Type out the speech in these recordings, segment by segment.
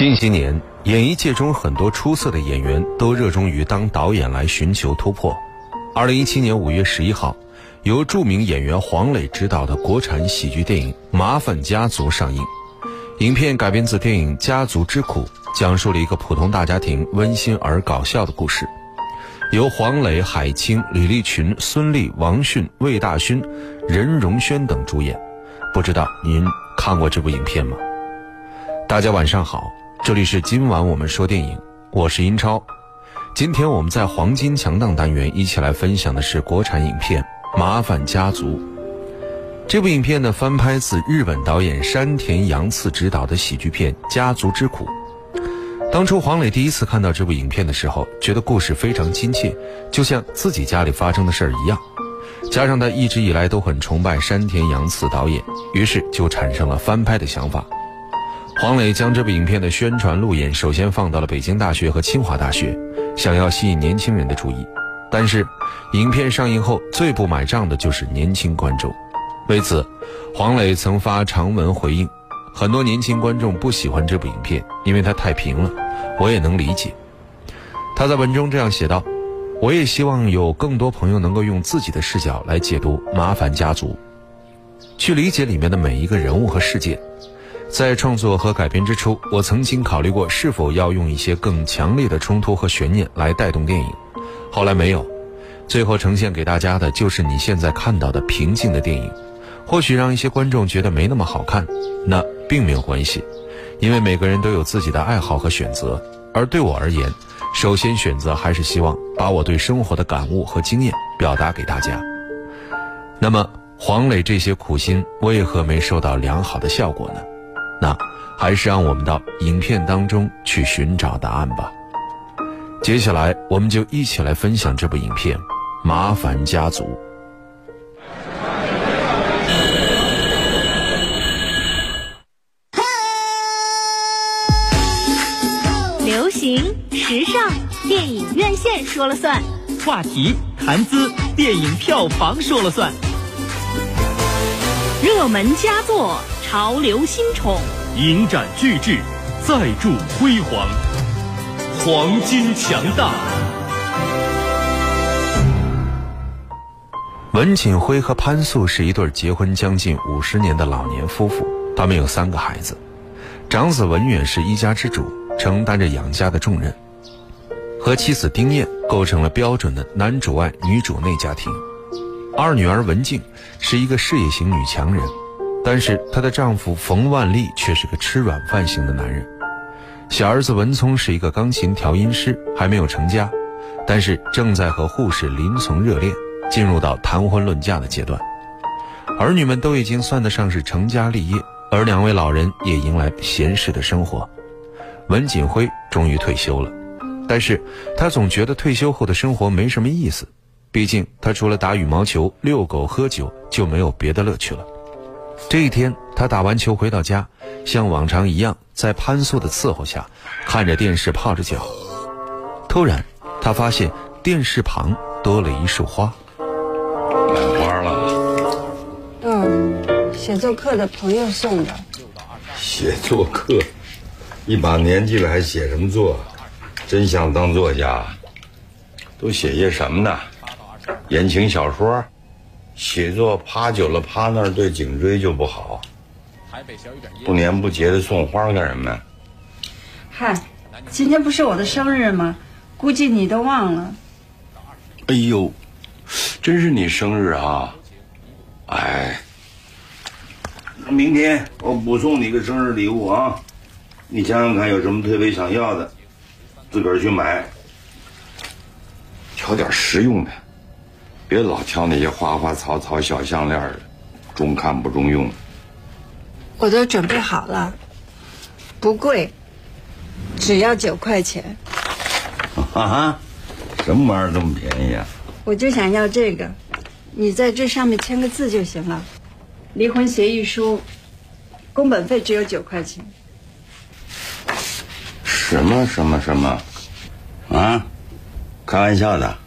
近些年，演艺界中很多出色的演员都热衷于当导演来寻求突破。二零一七年五月十一号，由著名演员黄磊执导的国产喜剧电影《麻烦家族》上映。影片改编自电影《家族之苦》，讲述了一个普通大家庭温馨而搞笑的故事。由黄磊、海清、李立群、孙俪、王迅、魏大勋、任容萱等主演。不知道您看过这部影片吗？大家晚上好。这里是今晚我们说电影，我是英超。今天我们在黄金强档单元一起来分享的是国产影片《麻烦家族》。这部影片呢翻拍自日本导演山田洋次执导的喜剧片《家族之苦》。当初黄磊第一次看到这部影片的时候，觉得故事非常亲切，就像自己家里发生的事儿一样。加上他一直以来都很崇拜山田洋次导演，于是就产生了翻拍的想法。黄磊将这部影片的宣传路演首先放到了北京大学和清华大学，想要吸引年轻人的注意。但是，影片上映后最不买账的就是年轻观众。为此，黄磊曾发长文回应：很多年轻观众不喜欢这部影片，因为它太平了。我也能理解。他在文中这样写道：“我也希望有更多朋友能够用自己的视角来解读《麻烦家族》，去理解里面的每一个人物和事件。”在创作和改编之初，我曾经考虑过是否要用一些更强烈的冲突和悬念来带动电影，后来没有，最后呈现给大家的就是你现在看到的平静的电影。或许让一些观众觉得没那么好看，那并没有关系，因为每个人都有自己的爱好和选择。而对我而言，首先选择还是希望把我对生活的感悟和经验表达给大家。那么，黄磊这些苦心为何没收到良好的效果呢？那还是让我们到影片当中去寻找答案吧。接下来，我们就一起来分享这部影片《麻烦家族》。流行时尚，电影院线说了算；话题谈资，电影票房说了算；热门佳作。潮流新宠，迎展巨制，再铸辉煌，黄金强大。文锦辉和潘素是一对结婚将近五十年的老年夫妇，他们有三个孩子，长子文远是一家之主，承担着养家的重任，和妻子丁燕构成了标准的男主外女主内家庭。二女儿文静是一个事业型女强人。但是她的丈夫冯万利却是个吃软饭型的男人，小儿子文聪是一个钢琴调音师，还没有成家，但是正在和护士林从热恋，进入到谈婚论嫁的阶段。儿女们都已经算得上是成家立业，而两位老人也迎来闲适的生活。文锦辉终于退休了，但是他总觉得退休后的生活没什么意思，毕竟他除了打羽毛球、遛狗、喝酒，就没有别的乐趣了。这一天，他打完球回到家，像往常一样，在潘素的伺候下，看着电视泡着脚。突然，他发现电视旁多了一束花。买花了？嗯，写作课的朋友送的。写作课，一把年纪了还写什么作？真想当作家。都写些什么呢？言情小说。写作趴久了，趴那儿对颈椎就不好。不年不节的送花干什么？嗨，今天不是我的生日吗？估计你都忘了。哎呦，真是你生日啊！哎，明天我补送你个生日礼物啊！你想想看，有什么特别想要的，自个儿去买。挑点实用的。别老挑那些花花草草、小项链的，中看不中用。我都准备好了，不贵，只要九块钱。啊？什么玩意儿这么便宜啊？我就想要这个，你在这上面签个字就行了。离婚协议书，工本费只有九块钱。什么什么什么？啊？开玩笑的。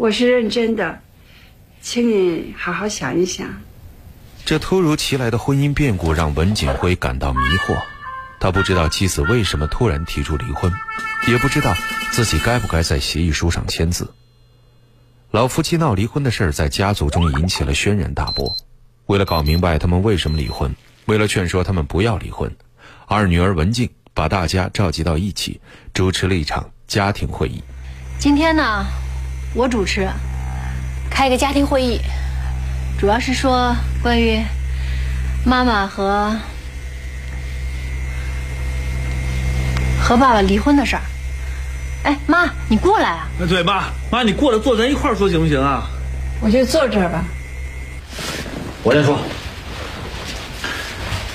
我是认真的，请你好好想一想。这突如其来的婚姻变故让文锦辉感到迷惑。他不知道妻子为什么突然提出离婚，也不知道自己该不该在协议书上签字。老夫妻闹离婚的事儿在家族中引起了轩然大波。为了搞明白他们为什么离婚，为了劝说他们不要离婚，二女儿文静把大家召集到一起，主持了一场家庭会议。今天呢，我主持，开个家庭会议，主要是说关于妈妈和和爸爸离婚的事儿。哎，妈，你过来啊！哎，对，妈，妈，你过来坐，咱一块儿说行不行啊？我就坐这儿吧。我先说，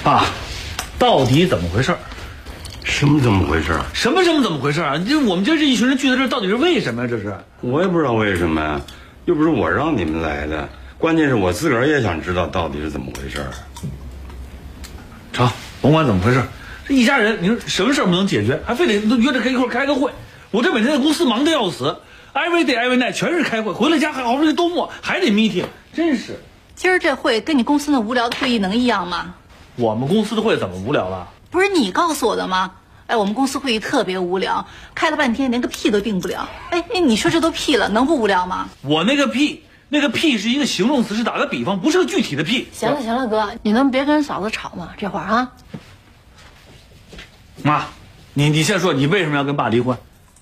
爸，到底怎么回事儿？什么怎么回事？什么什么怎么回事啊？这我们这这一群人聚在这儿，到底是为什么呀？这是我也不知道为什么呀，又不是我让你们来的，关键是我自个儿也想知道到底是怎么回事。成，甭管怎么回事，这一家人，你说什么事儿不能解决，还非得都约着开一块儿开个会？我这每天在公司忙得要死，every day every night 全是开会，回了家还好不容易周末还得 meeting，真是。今儿这会跟你公司那无聊的会议能一样吗？我们公司的会怎么无聊了？不是你告诉我的吗？哎，我们公司会议特别无聊，开了半天连个屁都定不了。哎，你说这都屁了，能不无聊吗？我那个屁，那个屁是一个形容词，是打个比方，不是个具体的屁。行了行了，哥，你能别跟嫂子吵吗？这会儿啊，妈，你你先说，你为什么要跟爸离婚？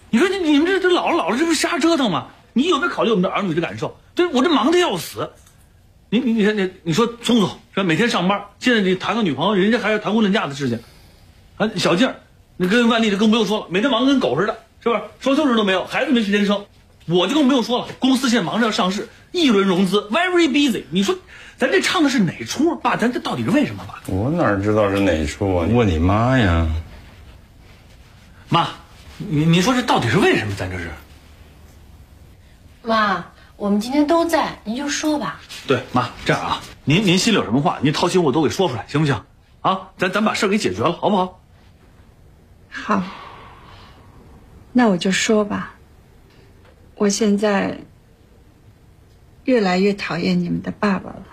你说你你们这这老了老了，这不是瞎折腾吗？你有没有考虑我们的儿女的感受？对我这忙的要死。你你你看你你说聪聪是吧？每天上班，现在你谈个女朋友，人家还要谈婚论嫁的事情。啊，小静，你跟万丽就更不用说了，每天忙得跟狗似的，是不是？双休日都没有，孩子没时间生。我就更不用说了，公司现在忙着要上市，一轮融资，very busy。你说咱这唱的是哪出？爸，咱这到底是为什么？爸，我哪知道是哪出啊？问你妈呀。妈，你你说这到底是为什么？咱这是？妈，我们今天都在，您就说吧。对，妈，这样啊，您您心里有什么话，您掏心窝都给说出来，行不行？啊，咱咱把事儿给解决了，好不好？好，那我就说吧。我现在越来越讨厌你们的爸爸了。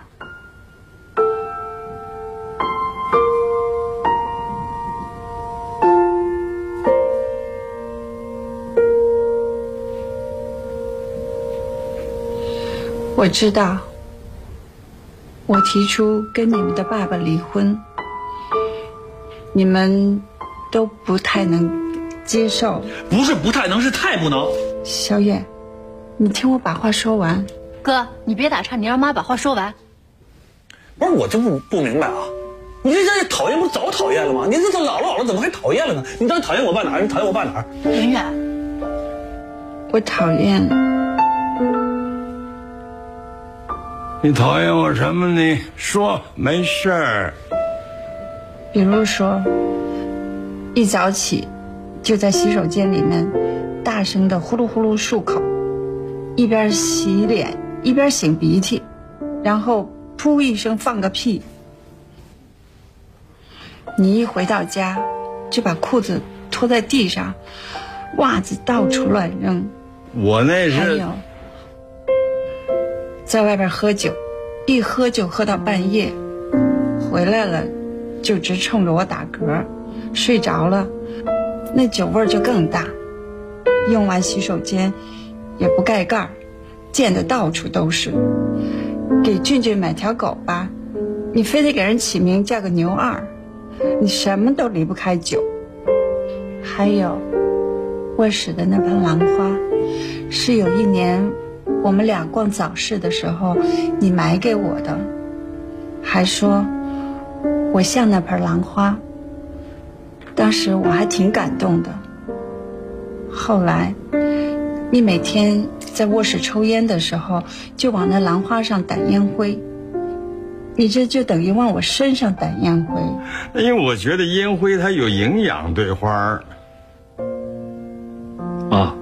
我知道，我提出跟你们的爸爸离婚，你们都不太能接受。不是不太能，是太不能。小月，你听我把话说完。哥，你别打岔，你让妈把话说完。不是我就不不明白啊，你这这讨厌不早讨厌了吗？你这都老了老了，怎么还讨厌了呢？你到底讨厌我爸哪儿？你讨厌我爸哪儿？圆圆，我讨厌你讨厌我什么你？说，没事儿。比如说，一早起就在洗手间里面大声的呼噜呼噜漱口，一边洗脸一边擤鼻涕，然后噗一声放个屁。你一回到家，就把裤子脱在地上，袜子到处乱扔。我那是还有，在外边喝酒，一喝就喝到半夜，回来了就直冲着我打嗝，睡着了，那酒味儿就更大。用完洗手间也不盖盖儿，溅得到处都是。给俊俊买条狗吧，你非得给人起名叫个牛二，你什么都离不开酒。还有，卧室的那盆兰花，是有一年我们俩逛早市的时候你买给我的，还说我像那盆兰花。当时我还挺感动的。后来，你每天在卧室抽烟的时候，就往那兰花上掸烟灰，你这就等于往我身上掸烟灰。因为我觉得烟灰它有营养，对花儿。啊，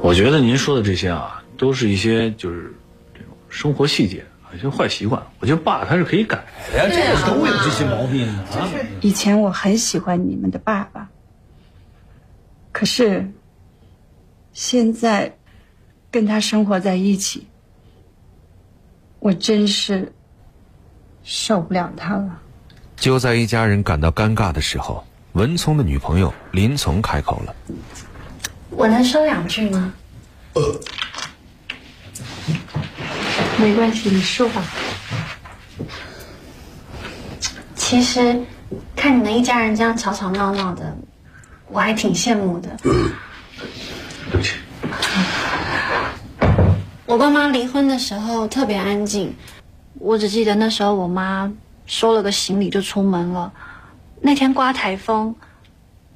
我觉得您说的这些啊，都是一些就是这种生活细节，一些坏习惯。我觉得爸他是可以改的呀，这个都有这些毛病呢啊。以前我很喜欢你们的爸爸，可是现在跟他生活在一起，我真是受不了他了。就在一家人感到尴尬的时候，文聪的女朋友林从开口了。我能说两句吗？没关系，你说吧。其实，看你们一家人这样吵吵闹闹的，我还挺羡慕的。对不起，我爸妈离婚的时候特别安静，我只记得那时候我妈收了个行李就出门了。那天刮台风，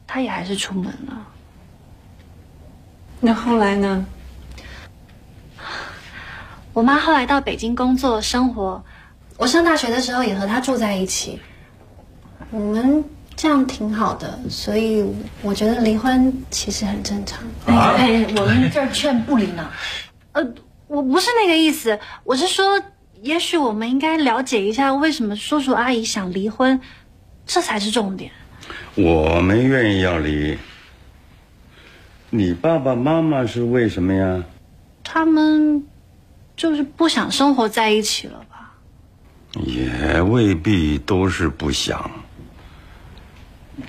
她也还是出门了。那后来呢？我妈后来到北京工作生活，我上大学的时候也和她住在一起。我们这样挺好的，所以我觉得离婚其实很正常。哎哎，我们这儿劝不离呢。呃，我不是那个意思，我是说，也许我们应该了解一下为什么叔叔阿姨想离婚，这才是重点。我们愿意要离。你爸爸妈妈是为什么呀？他们就是不想生活在一起了吧？也未必都是不想。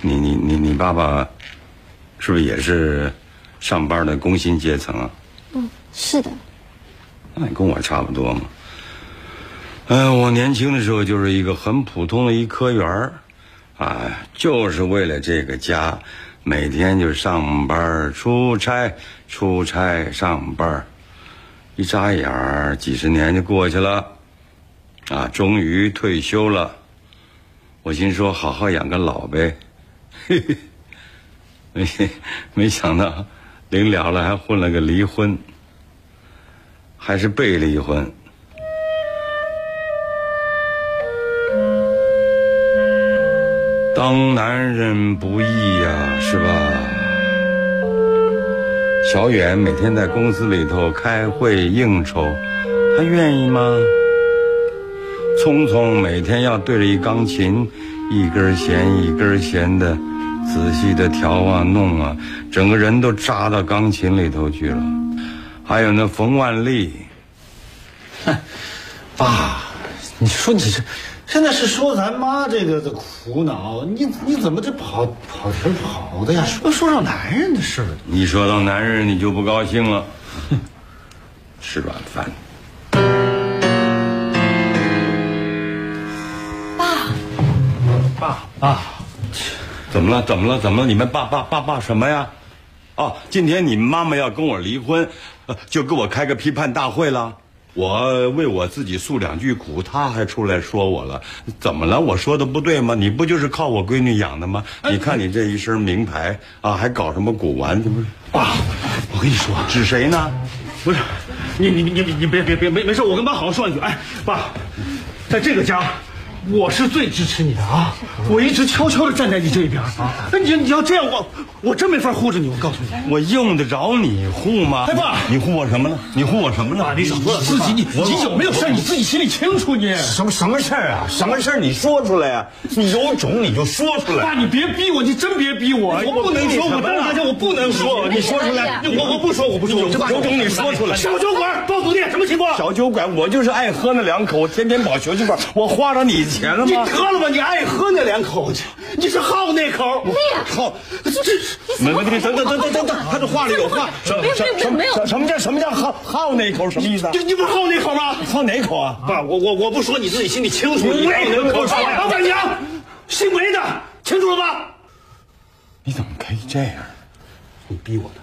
你你你你爸爸是不是也是上班的工薪阶层啊？嗯，是的。那你跟我差不多嘛。嗯、我年轻的时候就是一个很普通的一科员儿，啊，就是为了这个家，每天就上班出差，出差上班一眨眼儿几十年就过去了，啊，终于退休了。我心说好好养个老呗，嘿嘿，没没想到临了了还混了个离婚，还是被离婚。当男人不易呀、是吧？小远每天在公司里头开会应酬，他愿意吗？聪聪每天要对着一钢琴，一根弦一根弦的仔细的调啊弄啊，整个人都扎到钢琴里头去了。还有那冯万利，哼，爸，你说你这现在是说咱妈这个的苦恼，你你怎么这跑跑题跑的呀？说说上男人的事儿。一说到男人你就不高兴了，哼，吃软饭。爸爸爸，怎么了？怎么了？怎么了？你们爸爸爸爸什么呀？哦，今天你们妈妈要跟我离婚，呃就给我开个批判大会了。我为我自己诉两句苦，他还出来说我了。怎么了？我说的不对吗？你不就是靠我闺女养的吗？你看你这一身名牌啊，还搞什么古玩？这不是？爸，我跟你说，指谁呢？不是，你你你你你别别别没没事，我跟妈好好说两句。哎，爸，在这个家，我是最支持你的啊！我一直悄悄的站在你这边啊。那你你要这样，我我真没法护着你。我告诉你，我用得着你护吗？哎爸你护我什么呢？你护我什么呢？你少说自己你你有没有事你自己心里清楚你。什么什么事儿啊？什么事儿？你说出来呀、你有种你就说出来。爸，你别逼我，你真别逼我，我不能说，我当着大家我不能说，你说出来，我我不说，我不说，有有种你说出来。小酒馆包子店什么情况？小酒馆，我就是爱喝那两口，我天天跑小酒馆，我花着你钱了吗你？得了吧，你爱喝那两口去，你是好那口，好，这这没没没，等等等等等等，他这话里有话，什没有没有什没有什什么叫什么叫好好那口？什么意思啊？你你不是好那口吗？好哪口啊？爸，我我我不说，你自己心里清楚。你为什么不说呀老板娘，姓梅的，清楚了吧？你怎么可以这样？你逼我的，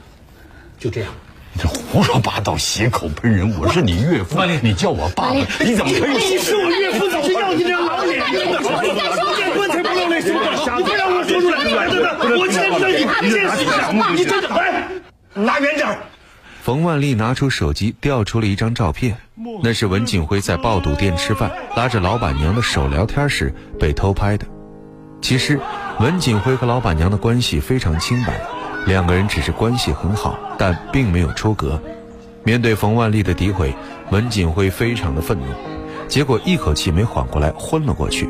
就这样。你这胡说八道，血口喷人！我是你岳父，你叫我爸爸，你怎么可以你是我岳父，你是要你这老脸真的。结你不让我说出来，真的，我见不得你，你见识一下，你真的，哎，拿远点。冯万丽拿出手机调出了一张照片，那是文景辉在爆肚店吃饭，拉着老板娘的手聊天时被偷拍的。其实，文景辉和老板娘的关系非常清白，两个人只是关系很好，但并没有出格。面对冯万丽的诋毁，文景辉非常的愤怒，结果一口气没缓过来，昏了过去。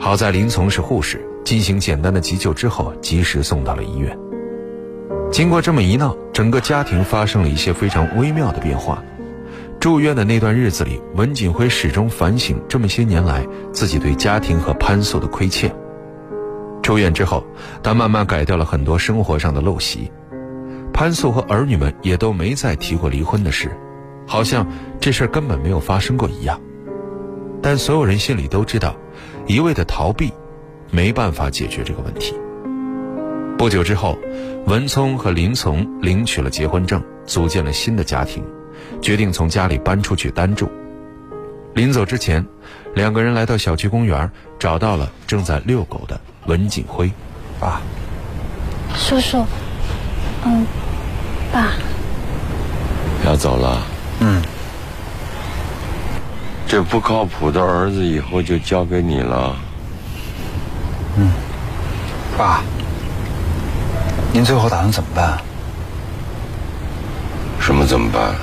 好在林从是护士，进行简单的急救之后，及时送到了医院。经过这么一闹，整个家庭发生了一些非常微妙的变化。住院的那段日子里，文锦辉始终反省这么些年来自己对家庭和潘素的亏欠。出院之后，他慢慢改掉了很多生活上的陋习。潘素和儿女们也都没再提过离婚的事，好像这事根本没有发生过一样。但所有人心里都知道，一味的逃避，没办法解决这个问题。不久之后，文聪和林从领取了结婚证，组建了新的家庭。决定从家里搬出去单住。临走之前，两个人来到小区公园，找到了正在遛狗的文锦辉。爸，叔叔，嗯，爸，要走了。嗯，这不靠谱的儿子以后就交给你了。嗯，爸，您最后打算怎么办？什么怎么办？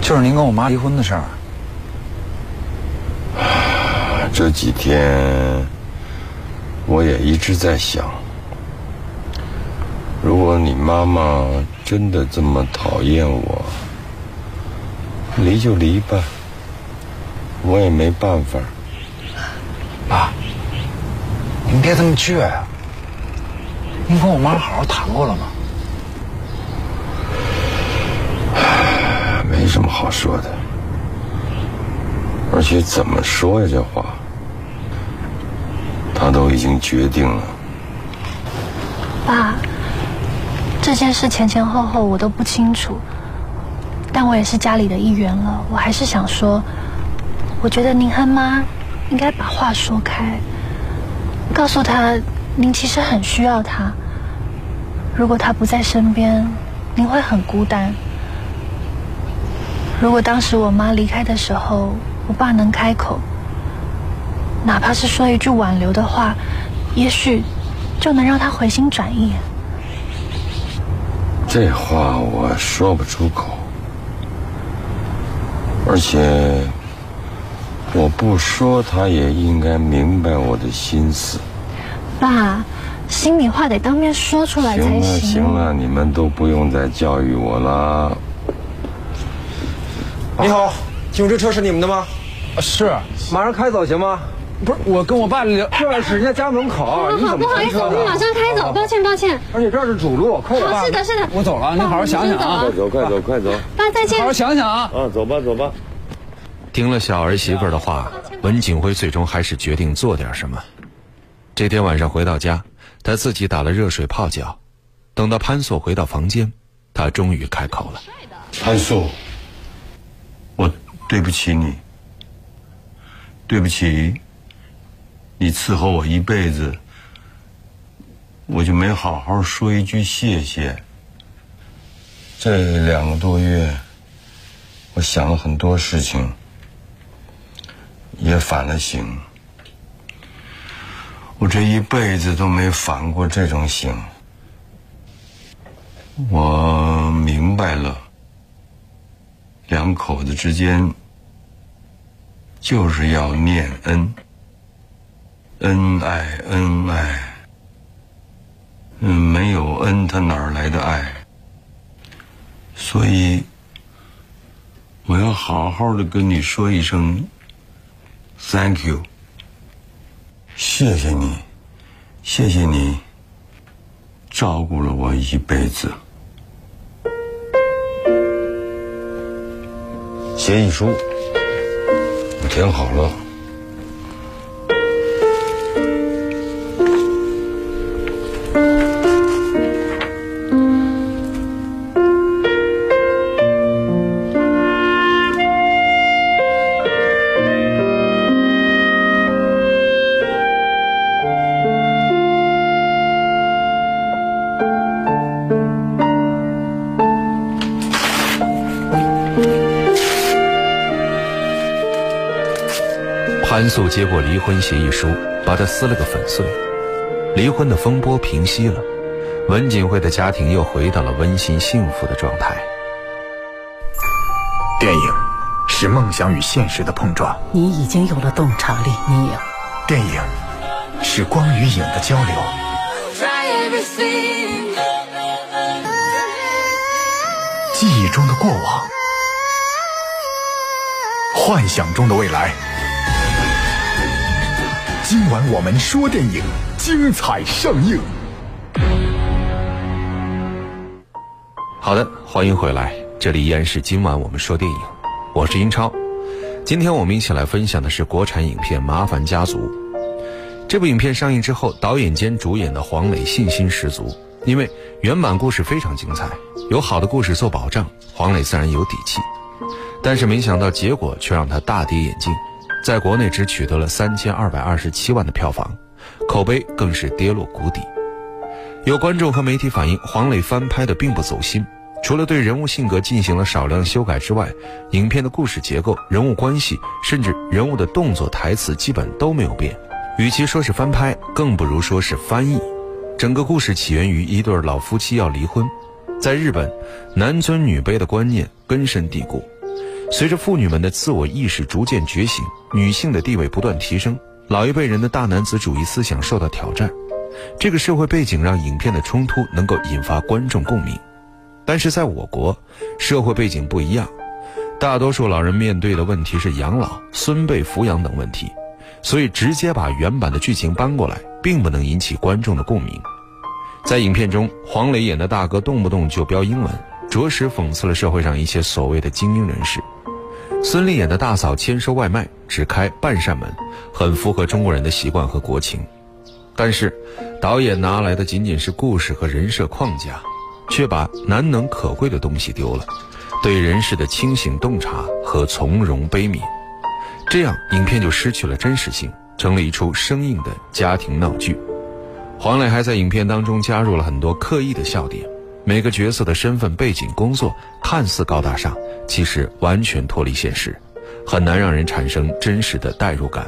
就是您跟我妈离婚的事儿。这几天我也一直在想，如果你妈妈真的这么讨厌我，离就离吧，我也没办法。爸，您别这么倔呀！您跟我妈好好谈过了吗？没什么好说的，而且怎么说呀？这话，他都已经决定了。爸，这件事前前后后我都不清楚，但我也是家里的一员了，我还是想说，我觉得您和妈应该把话说开，告诉他您其实很需要他，如果他不在身边，您会很孤单。如果当时我妈离开的时候，我爸能开口，哪怕是说一句挽留的话，也许就能让他回心转意。这话我说不出口，而且我不说，他也应该明白我的心思。爸，心里话得当面说出来才行了行。了，你们都不用再教育我了。你好，警车车是你们的吗？是，马上开走行吗？不是我跟我爸聊，这是人家家门口，你好，怎么不好意思？我们马上开走，抱歉抱歉。而且这是主路，快点。好，是的，是的。我走了，你好好想想啊爸我们先，走，快走，快走！爸再见好好。想想啊。啊，走吧，走吧。听了小儿媳妇的话，文景辉最终还是决定做点什么。这天晚上回到家，他自己打了热水泡脚。等到潘素回到房间，他终于开口了。潘素，我对不起你，对不起，你伺候我一辈子，我就没好好说一句谢谢。这两个多月，我想了很多事情，也反了省。我这一辈子都没反过这种省。我明白了。两口子之间就是要念恩，恩爱恩爱。嗯，没有恩，他哪儿来的爱？所以我要好好的跟你说一声 “thank you”，谢谢你，谢谢你照顾了我一辈子。协议书我填好了。潘素接过离婚协议书，把它撕了个粉碎。离婚的风波平息了，文锦辉的家庭又回到了温馨幸福的状态。电影是梦想与现实的碰撞，你已经有了洞察力，你有。电影是光与影的交流，记忆中的过往幻想中的未来。今晚我们说电影，精彩上映。好的，欢迎回来，这里依然是今晚我们说电影，我是英超。今天我们一起来分享的是国产影片《麻烦家族》。这部影片上映之后，导演兼主演的黄磊信心十足，因为原版故事非常精彩，有好的故事做保障，黄磊自然有底气。但是没想到结果却让他大跌眼镜，在国内只取得了三千二百二十七万的票房，口碑更是跌落谷底。有观众和媒体反映，黄磊翻拍的并不走心。除了对人物性格进行了少量修改之外，影片的故事结构、人物关系，甚至人物的动作、台词基本都没有变。与其说是翻拍，更不如说是翻译。整个故事起源于一对老夫妻要离婚，在日本，男尊女卑的观念根深蒂固。随着妇女们的自我意识逐渐觉醒，女性的地位不断提升，老一辈人的大男子主义思想受到挑战。这个社会背景让影片的冲突能够引发观众共鸣。但是在我国，社会背景不一样，大多数老人面对的问题是养老、孙辈抚养等问题，所以直接把原版的剧情搬过来，并不能引起观众的共鸣。在影片中，黄磊演的大哥动不动就飙英文，着实讽刺了社会上一些所谓的精英人士。孙俪演的大嫂签收外卖只开半扇门，很符合中国人的习惯和国情。但是，导演拿来的仅仅是故事和人设框架。却把难能可贵的东西丢了，对人世的清醒洞察和从容悲悯，这样影片就失去了真实性，成了一出生硬的家庭闹剧。黄磊还在影片当中加入了很多刻意的笑点，每个角色的身份背景、工作看似高大上，其实完全脱离现实，很难让人产生真实的代入感。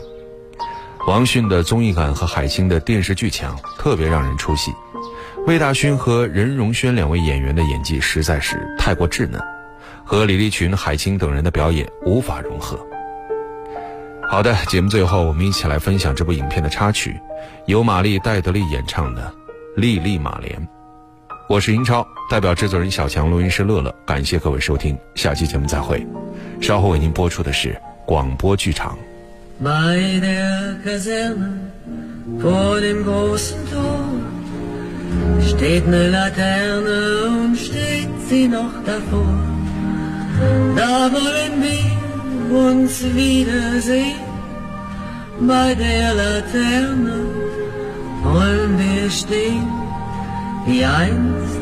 王迅的综艺感和海清的电视剧强，特别让人出戏。魏大勋和任容萱两位演员的演技实在是太过稚嫩，和李立群、海清等人的表演无法融合。好的，节目最后我们一起来分享这部影片的插曲，由玛丽戴德利演唱的《莉莉马莲》。我是英超，代表制作人小强、录音师乐乐，感谢各位收听，下期节目再会。稍后为您播出的是广播剧场。steht ne Laterne und steht sie noch davor. Da wollen wir uns wiedersehen. Bei der Laterne wollen wir stehen, wie einst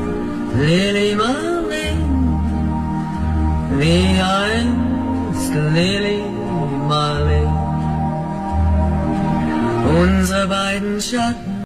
Lili Marleen, wie einst Lili Marleen. Unsere beiden Schatten